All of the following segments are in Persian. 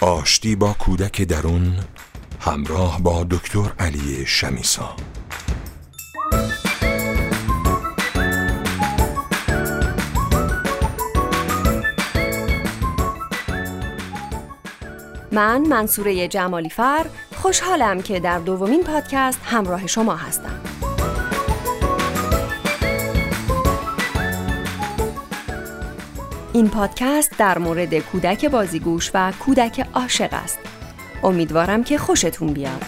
آشتی با کودک درون همراه با دکتر علی شمیسا. من منصوره جمالی فر خوشحالم که در دومین پادکست همراه شما هستم. این پادکست در مورد کودک بازیگوش و کودک عاشق است. امیدوارم که خوشتون بیاد.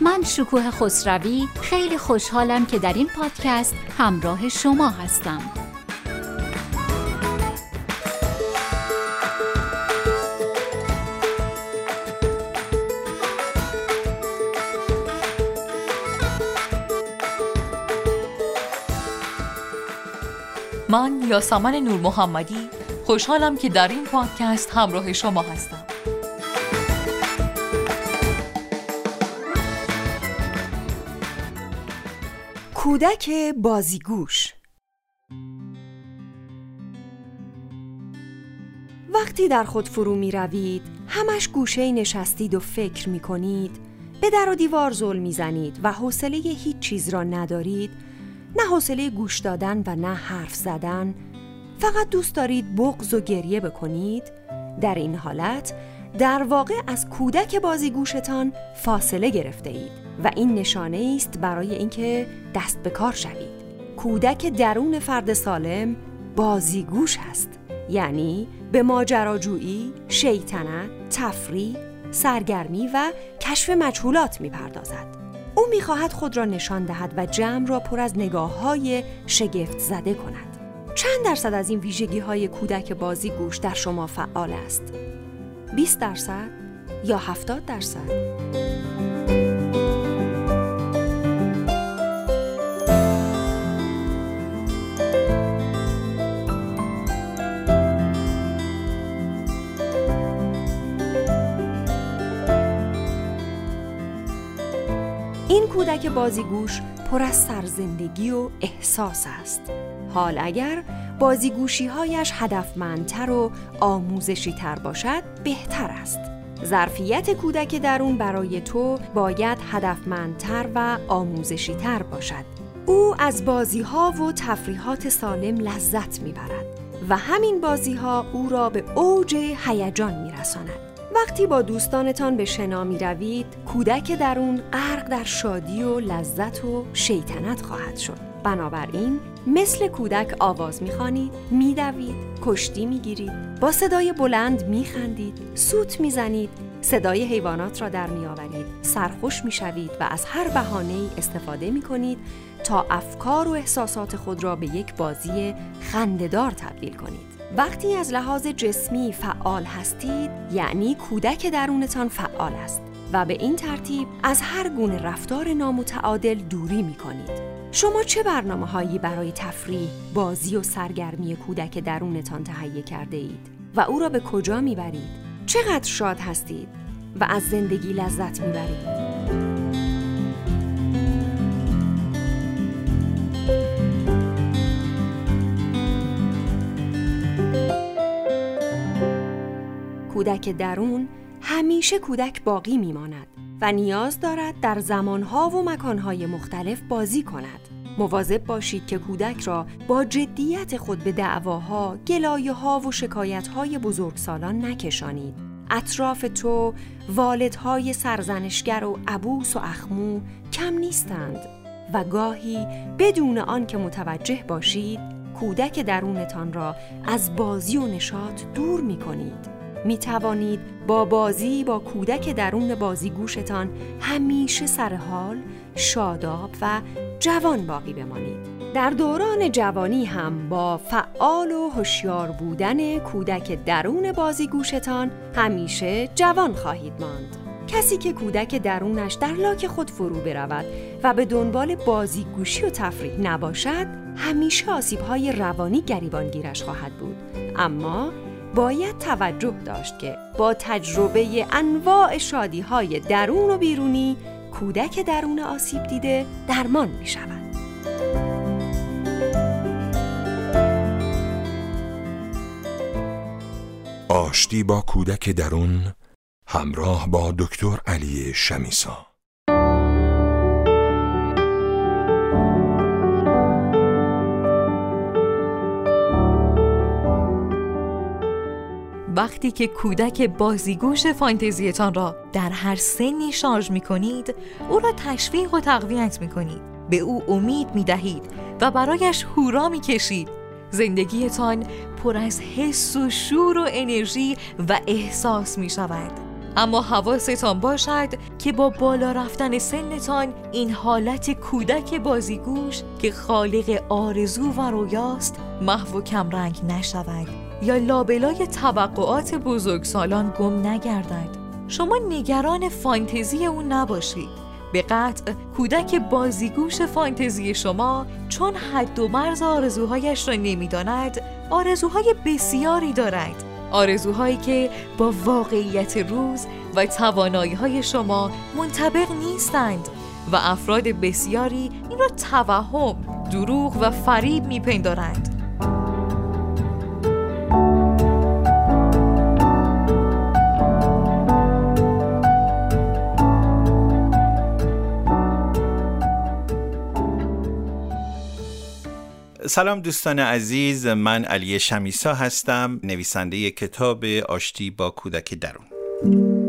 من شکوه خسروی خیلی خوشحالم که در این پادکست همراه شما هستم. من یاسمن نور محمدی خوشحالم که در این پادکست همراه شما هستم. کودک بازیگوش وقتی در خود فرو می روید همش گوشه نشستید و فکر می کنید به در و دیوار زل می زنید و حوصله هیچ چیز را ندارید. نه حوصله گوش دادن و نه حرف زدن. فقط دوست دارید بغض و گریه بکنید. در این حالت در واقع از کودک بازیگوشتان فاصله گرفته اید و این نشانه است برای اینکه دست به کار شوید. کودک درون فرد سالم بازیگوش است یعنی به ماجراجویی، شیطنت، تفریح، سرگرمی و کشف مجهولات می‌پردازد. او می‌خواهد خود را نشان دهد و جمع را پر از نگاه های شگفت زده کند. چند درصد از این ویژگی های کودک بازیگوش در شما فعال است؟ 20 درصد یا 70 درصد؟ کودک بازیگوش پر از سرزندگی و احساس است. حال اگر بازیگوشی هایش هدفمندتر و آموزشی تر باشد بهتر است. ظرفیت کودک درون برای تو باید هدفمندتر و آموزشی تر باشد. او از بازی ها و تفریحات سالم لذت می‌برد و همین بازی ها او را به اوج هیجان میرساند. وقتی با دوستانتان به شنا می روید کودک درون غرق در شادی و لذت و شیطنت خواهد شد. بنابراین مثل کودک آواز می‌خوانید میدوید کشتی می‌گیرید با صدای بلند میخندید سوت می‌زنید صدای حیوانات را در میآورید سرخوش می‌شوید و از هر بهانه استفاده می‌کنید تا افکار و احساسات خود را به یک بازی خندهدار تبدیل کنید. وقتی از لحاظ جسمی فعال هستید یعنی کودک درونتان فعال است و به این ترتیب از هر گونه رفتار نامتعادل دوری می کنید. شما چه برنامه هایی برای تفریح، بازی و سرگرمی کودک درونتان تهیه کرده اید و او را به کجا می برید؟ چقدر شاد هستید و از زندگی لذت می برید؟ کودک درون همیشه کودک باقی میماند و نیاز دارد در زمانها و مکانهای مختلف بازی کند. مواظب باشید که کودک را با جدیت خود به دعواها، گلایه ها و شکایت های بزرگسالان نکشانید. اطراف تو والدهای سرزنشگر و عبوس و اخمو کم نیستند و گاهی بدون آن که متوجه باشید کودک درونتان را از بازی و نشاط دور می کنید. می توانید با بازی با کودک درون بازیگوشتان همیشه سرحال، شاداب و جوان باقی بمانید. در دوران جوانی هم با فعال و هوشیار بودن کودک درون بازیگوشتان همیشه جوان خواهید ماند. کسی که کودک درونش در لاک خود فرو برود و به دنبال بازیگوشی و تفریح نباشد همیشه آسیبهای روانی گریبانگیرش خواهد بود اما باید توجه داشت که با تجربه انواع شادی های درون و بیرونی کودک درون آسیب دیده درمان می شود. آشتی با کودک درون همراه با دکتر علی شمیسا وقتی که کودک بازیگوش فانتزیتان را در هر سنی شارژ می کنید او را تشویق و تقویت می کنید به او امید می دهید و برایش هورا می کشید زندگیتان پر از حس و شور و انرژی و احساس می شود اما حواستان باشد که با بالا رفتن سنتان این حالت کودک بازیگوش که خالق آرزو و رویاست محو و کمرنگ نشود. یا لابلای توقعات بزرگسالان گم نگردد. شما نگران فانتزی او نباشید. به قطع کودک بازیگوش فانتزی شما چون حد و مرز آرزوهایش را نمی‌داند آرزوهای بسیاری دارد. آرزوهایی که با واقعیت روز و توانایی های شما منطبق نیستند و افراد بسیاری این را توهم، دروغ و فریب میپندارند. سلام دوستان عزیز من علی شمیسا هستم نویسنده کتاب آشتی با کودک درون.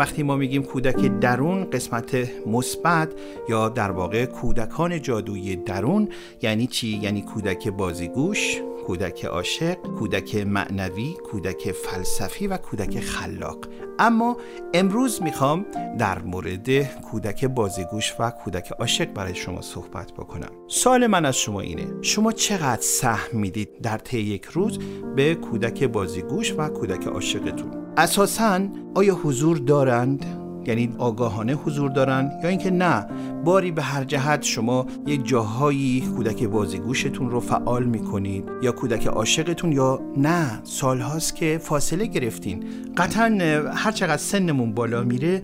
وقتی ما میگیم کودک درون قسمت مثبت یا در واقع کودکان جادویی درون یعنی چی؟ یعنی کودک بازیگوش کودک عاشق، کودک معنوی، کودک فلسفی و کودک خلاق. اما امروز می‌خوام در مورد کودک بازیگوش و کودک عاشق برای شما صحبت بکنم. سوال من از شما اینه شما چقدر سهم می‌دید در طی یک روز به کودک بازیگوش و کودک عاشقتون؟ اساسا آیا حضور دارند؟ یعنی آگاهانه حضور دارن یا اینکه نه باری به هر جهت شما یک جاهایی کودک بازیگوشتون رو فعال می‌کنید یا کودک عاشقتون یا نه سالهاست که فاصله گرفتین. قطعا هر چقدر سنمون بالا میره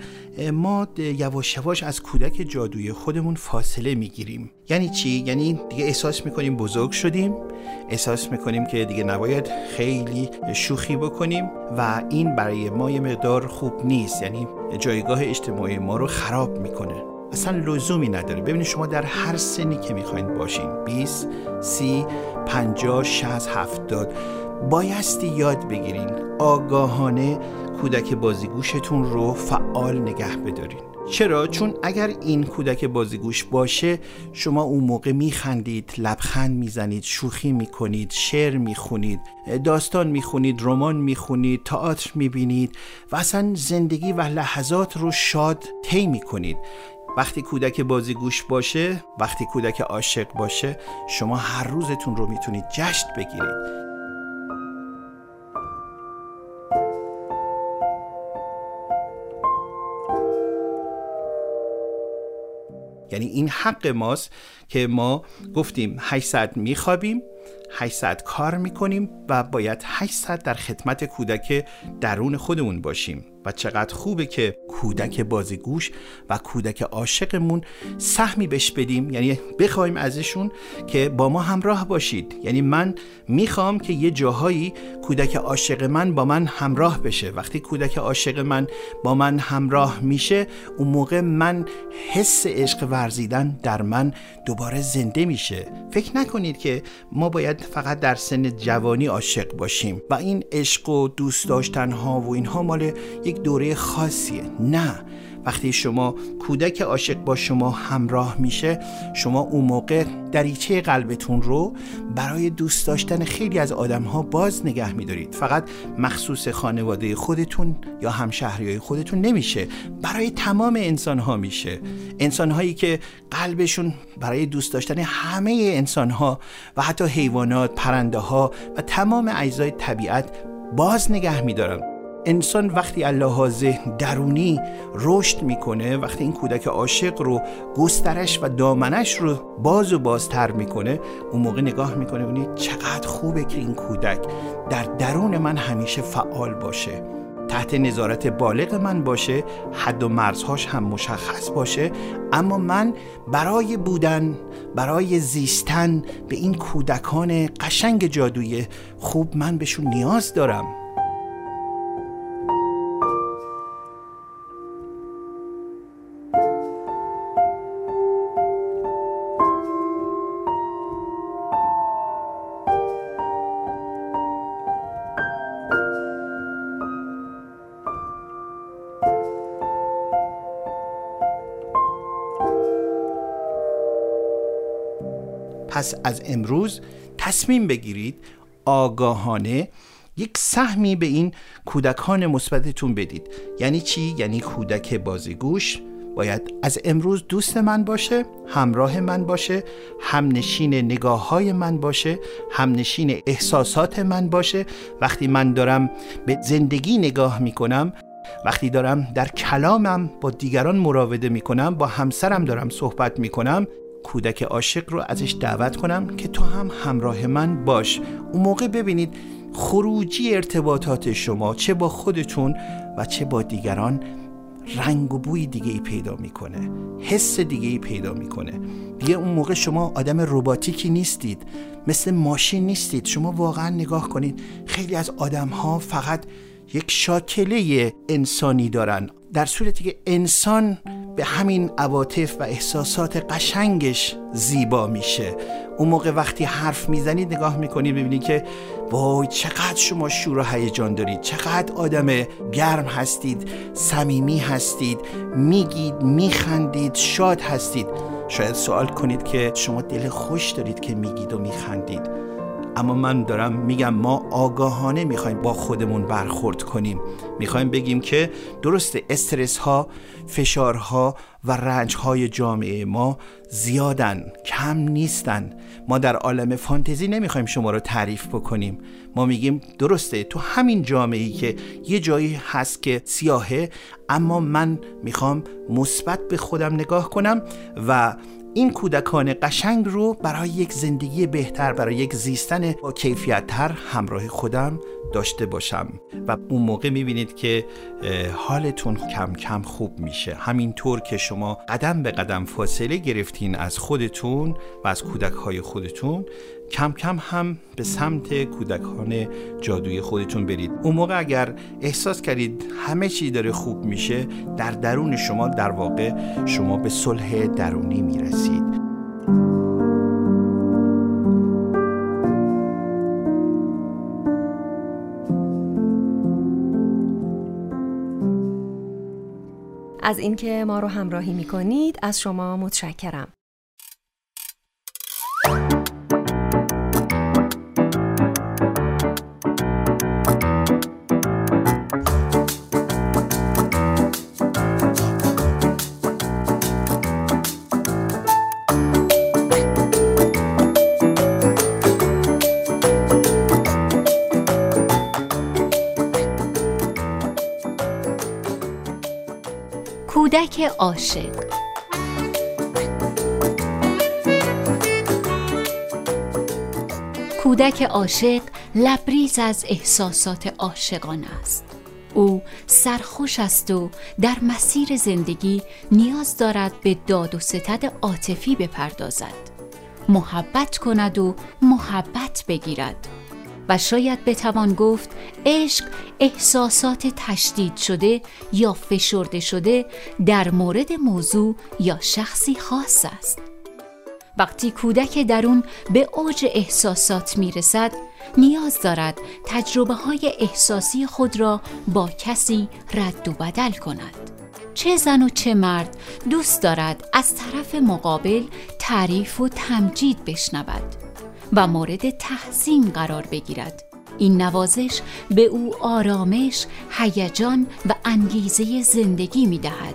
ما یواش یواش از کودک جادوی خودمون فاصله می‌گیریم. یعنی چی؟ یعنی دیگه احساس می‌کنیم بزرگ شدیم احساس می‌کنیم که دیگه نباید خیلی شوخی بکنیم و این برای ما یه مقدار خوب نیست. یعنی جایگاه اجتماعی ما رو خراب می‌کنه. اصلا لزومی نداره. ببینید شما در هر سنی که می‌خواین باشین 20 30 50 60 70 بایستی یاد بگیرین آگاهانه کودک بازیگوشتون رو فعال نگه بدارین. چرا؟ چون اگر این کودک بازیگوش باشه شما اون موقع میخندید لبخند می‌زنید شوخی می‌کنید شعر می‌خونید داستان می‌خونید رمان می‌خونید تئاتر می‌بینید و اصلا زندگی و لحظات رو شاد طی می‌کنید. وقتی کودک بازیگوش باشه وقتی کودک عاشق باشه شما هر روزتون رو می‌تونید جشن بگیرید. یعنی این حق ماست که ما گفتیم 800 میخوابیم 800 کار می‌کنیم و باید 800 در خدمت کودک درون خودمون باشیم. و چقدر خوبه که کودک بازیگوش و کودک عاشقمون سهمی بش بدیم. یعنی بخوایم ازشون که با ما همراه باشید. یعنی من می‌خوام که یه جاهایی کودک عاشق من با من همراه بشه. وقتی کودک عاشق من با من همراه میشه اون موقع من حس عشق ورزیدن در من دوباره زنده میشه. فکر نکنید که ما باید فقط در سن جوانی عاشق باشیم و این عشق و دوست داشتن ها و اینها مال یک دوره خاصیه. نه وقتی شما کودک عاشق با شما همراه میشه شما اون موقع دریچه قلبتون رو برای دوست داشتن خیلی از آدم ها باز نگه میدارید. فقط مخصوص خانواده خودتون یا همشهری خودتون نمیشه برای تمام انسان ها میشه. انسان هایی که قلبشون برای دوست داشتن همه انسان ها و حتی حیوانات پرنده ها و تمام اجزای طبیعت باز نگه میدارن. انسان وقتی لحاظ درونی رشد می‌کنه وقتی این کودک عاشق رو گسترش و دامنش رو باز و بازتر می‌کنه اون موقع نگاه می‌کنه ببینید چقدر خوبه که این کودک در درون من همیشه فعال باشه تحت نظارت بالغ من باشه حد و مرزهاش هم مشخص باشه. اما من برای بودن برای زیستن به این کودکان قشنگ جادویی خوب من بهشون نیاز دارم. پس از امروز تصمیم بگیرید آگاهانه یک سهمی به این کودکان مثبتتون بدید. یعنی چی؟ یعنی کودک بازیگوش باید از امروز دوست من باشه همراه من باشه همنشین نگاه های من باشه همنشین احساسات من باشه. وقتی من دارم به زندگی نگاه می‌کنم وقتی دارم در کلامم با دیگران مراوده می‌کنم با همسرم دارم صحبت می‌کنم کودک عاشق رو ازش دعوت کنم که تو هم همراه من باش. اون موقع ببینید خروجی ارتباطات شما چه با خودتون و چه با دیگران رنگ و بوی دیگه ای پیدا می‌کنه حس دیگه ای پیدا می‌کنه. دیگه اون موقع شما آدم رباتیکی نیستید مثل ماشین نیستید. شما واقعا نگاه کنید خیلی از آدم ها فقط یک شاکله انسانی دارن. در صورتی که انسان به همین عواطف و احساسات قشنگش زیبا میشه. اون موقع وقتی حرف می‌زنید نگاه می‌کنید ببینید که وای چقدر شما شور و هیجان دارید چقدر آدم گرم هستید صمیمی هستید میگید میخندید شاد هستید. شاید سوال کنید که شما دل خوش دارید که میگید و میخندید. اما من دارم میگم ما آگاهانه می‌خوایم با خودمون برخورد کنیم. می‌خوایم بگیم که درست استرس ها فشارها و رنج های جامعه ما زیادن کم نیستن. ما در عالم فانتزی نمی‌خوایم شما رو تعریف بکنیم. ما میگیم درسته تو همین جامعه ای که یه جایی هست که سیاهه اما من می‌خوام مثبت به خودم نگاه کنم و این کودکان قشنگ رو برای یک زندگی بهتر برای یک زیستن با کیفیت تر همراه خودم داشته باشم. و اون موقع می‌بینید که حالتون کم کم خوب میشه. همینطور که شما قدم به قدم فاصله گرفتین از خودتون و از کودک های خودتون کم کم هم به سمت کودکان جادوی خودتون برید اون موقع اگر احساس کردید همه چی داره خوب میشه در درون شما در واقع شما به صلح درونی می‌رسید از اینکه ما رو همراهی می کنید از شما متشکرم. کودک عاشق. کودک عاشق لبریز از احساسات عاشقان است. او سرخوش است و در مسیر زندگی نیاز دارد به داد و ستد عاطفی بپردازد. محبت کند و محبت بگیرد. و شاید بتوان گفت عشق احساسات تشدید شده یا فشرده شده در مورد موضوع یا شخصی خاص است. وقتی کودک درون به اوج احساسات می رسد نیاز دارد تجربه های احساسی خود را با کسی رد و بدل کند. چه زن و چه مرد دوست دارد از طرف مقابل تعریف و تمجید بشنود. و مورد تحسین قرار بگیرد این نوازش به او آرامش، هیجان و انگیزه زندگی می دهد.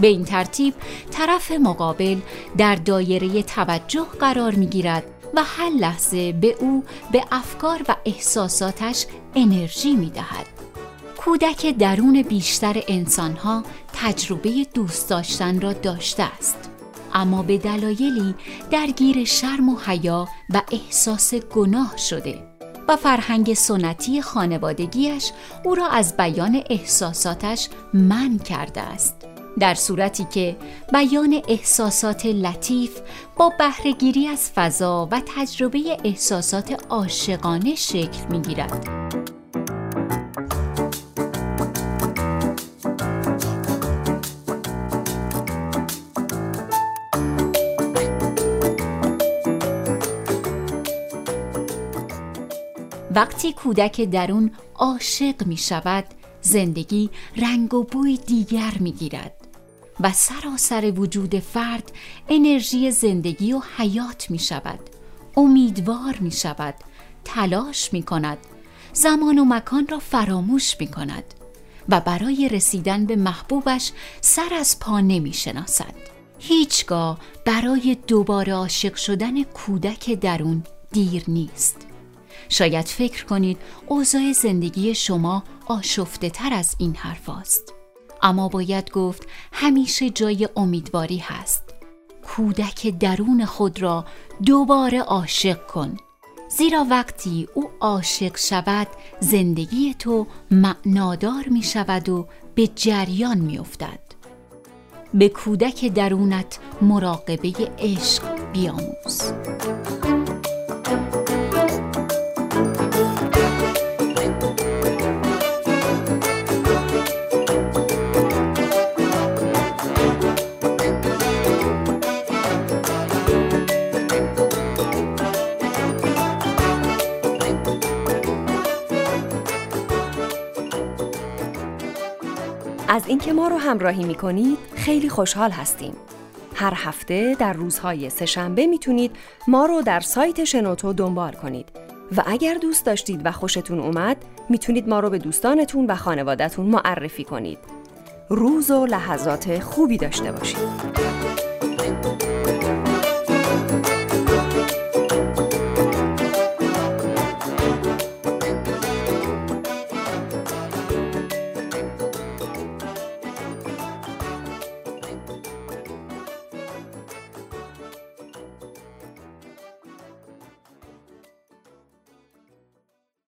به این ترتیب طرف مقابل در دایره توجه قرار می گیرد و هر لحظه به او به افکار و احساساتش انرژی می دهد. کودک درون بیشتر انسانها تجربه دوست داشتن را داشته است. اما به دلایلی درگیر شرم و حیا و احساس گناه شده و فرهنگ سنتی خانوادگیش او را از بیان احساساتش من کرده است در صورتی که بیان احساسات لطیف با بهرهگیری از فضا و تجربه احساسات عاشقانه شکل می گیرد. وقتی کودک درون عاشق می شود زندگی رنگ و بوی دیگر می گیرد و سراسر وجود فرد انرژی زندگی و حیات می شود. امیدوار می شود تلاش می کند زمان و مکان را فراموش می کند و برای رسیدن به محبوبش سر از پا نمی شناسد. هیچگاه برای دوباره عاشق شدن کودک درون دیر نیست. شاید فکر کنید اوضاع زندگی شما آشفته تر از این حرف است. اما باید گفت همیشه جای امیدواری هست کودک درون خود را دوباره عاشق کن زیرا وقتی او عاشق شود زندگی تو معنادار می شود و به جریان می افتد. به کودک درونت مراقبه عشق بیاموز اینکه ما رو همراهی می‌کنید خیلی خوشحال هستیم. هر هفته در روزهای سهشنبه می‌تونید ما رو در سایت شنوتو دنبال کنید و اگر دوست داشتید و خوشتون اومد می‌تونید ما رو به دوستانتون و خانوادهتون معرفی کنید. روز و لحظات خوبی داشته باشید.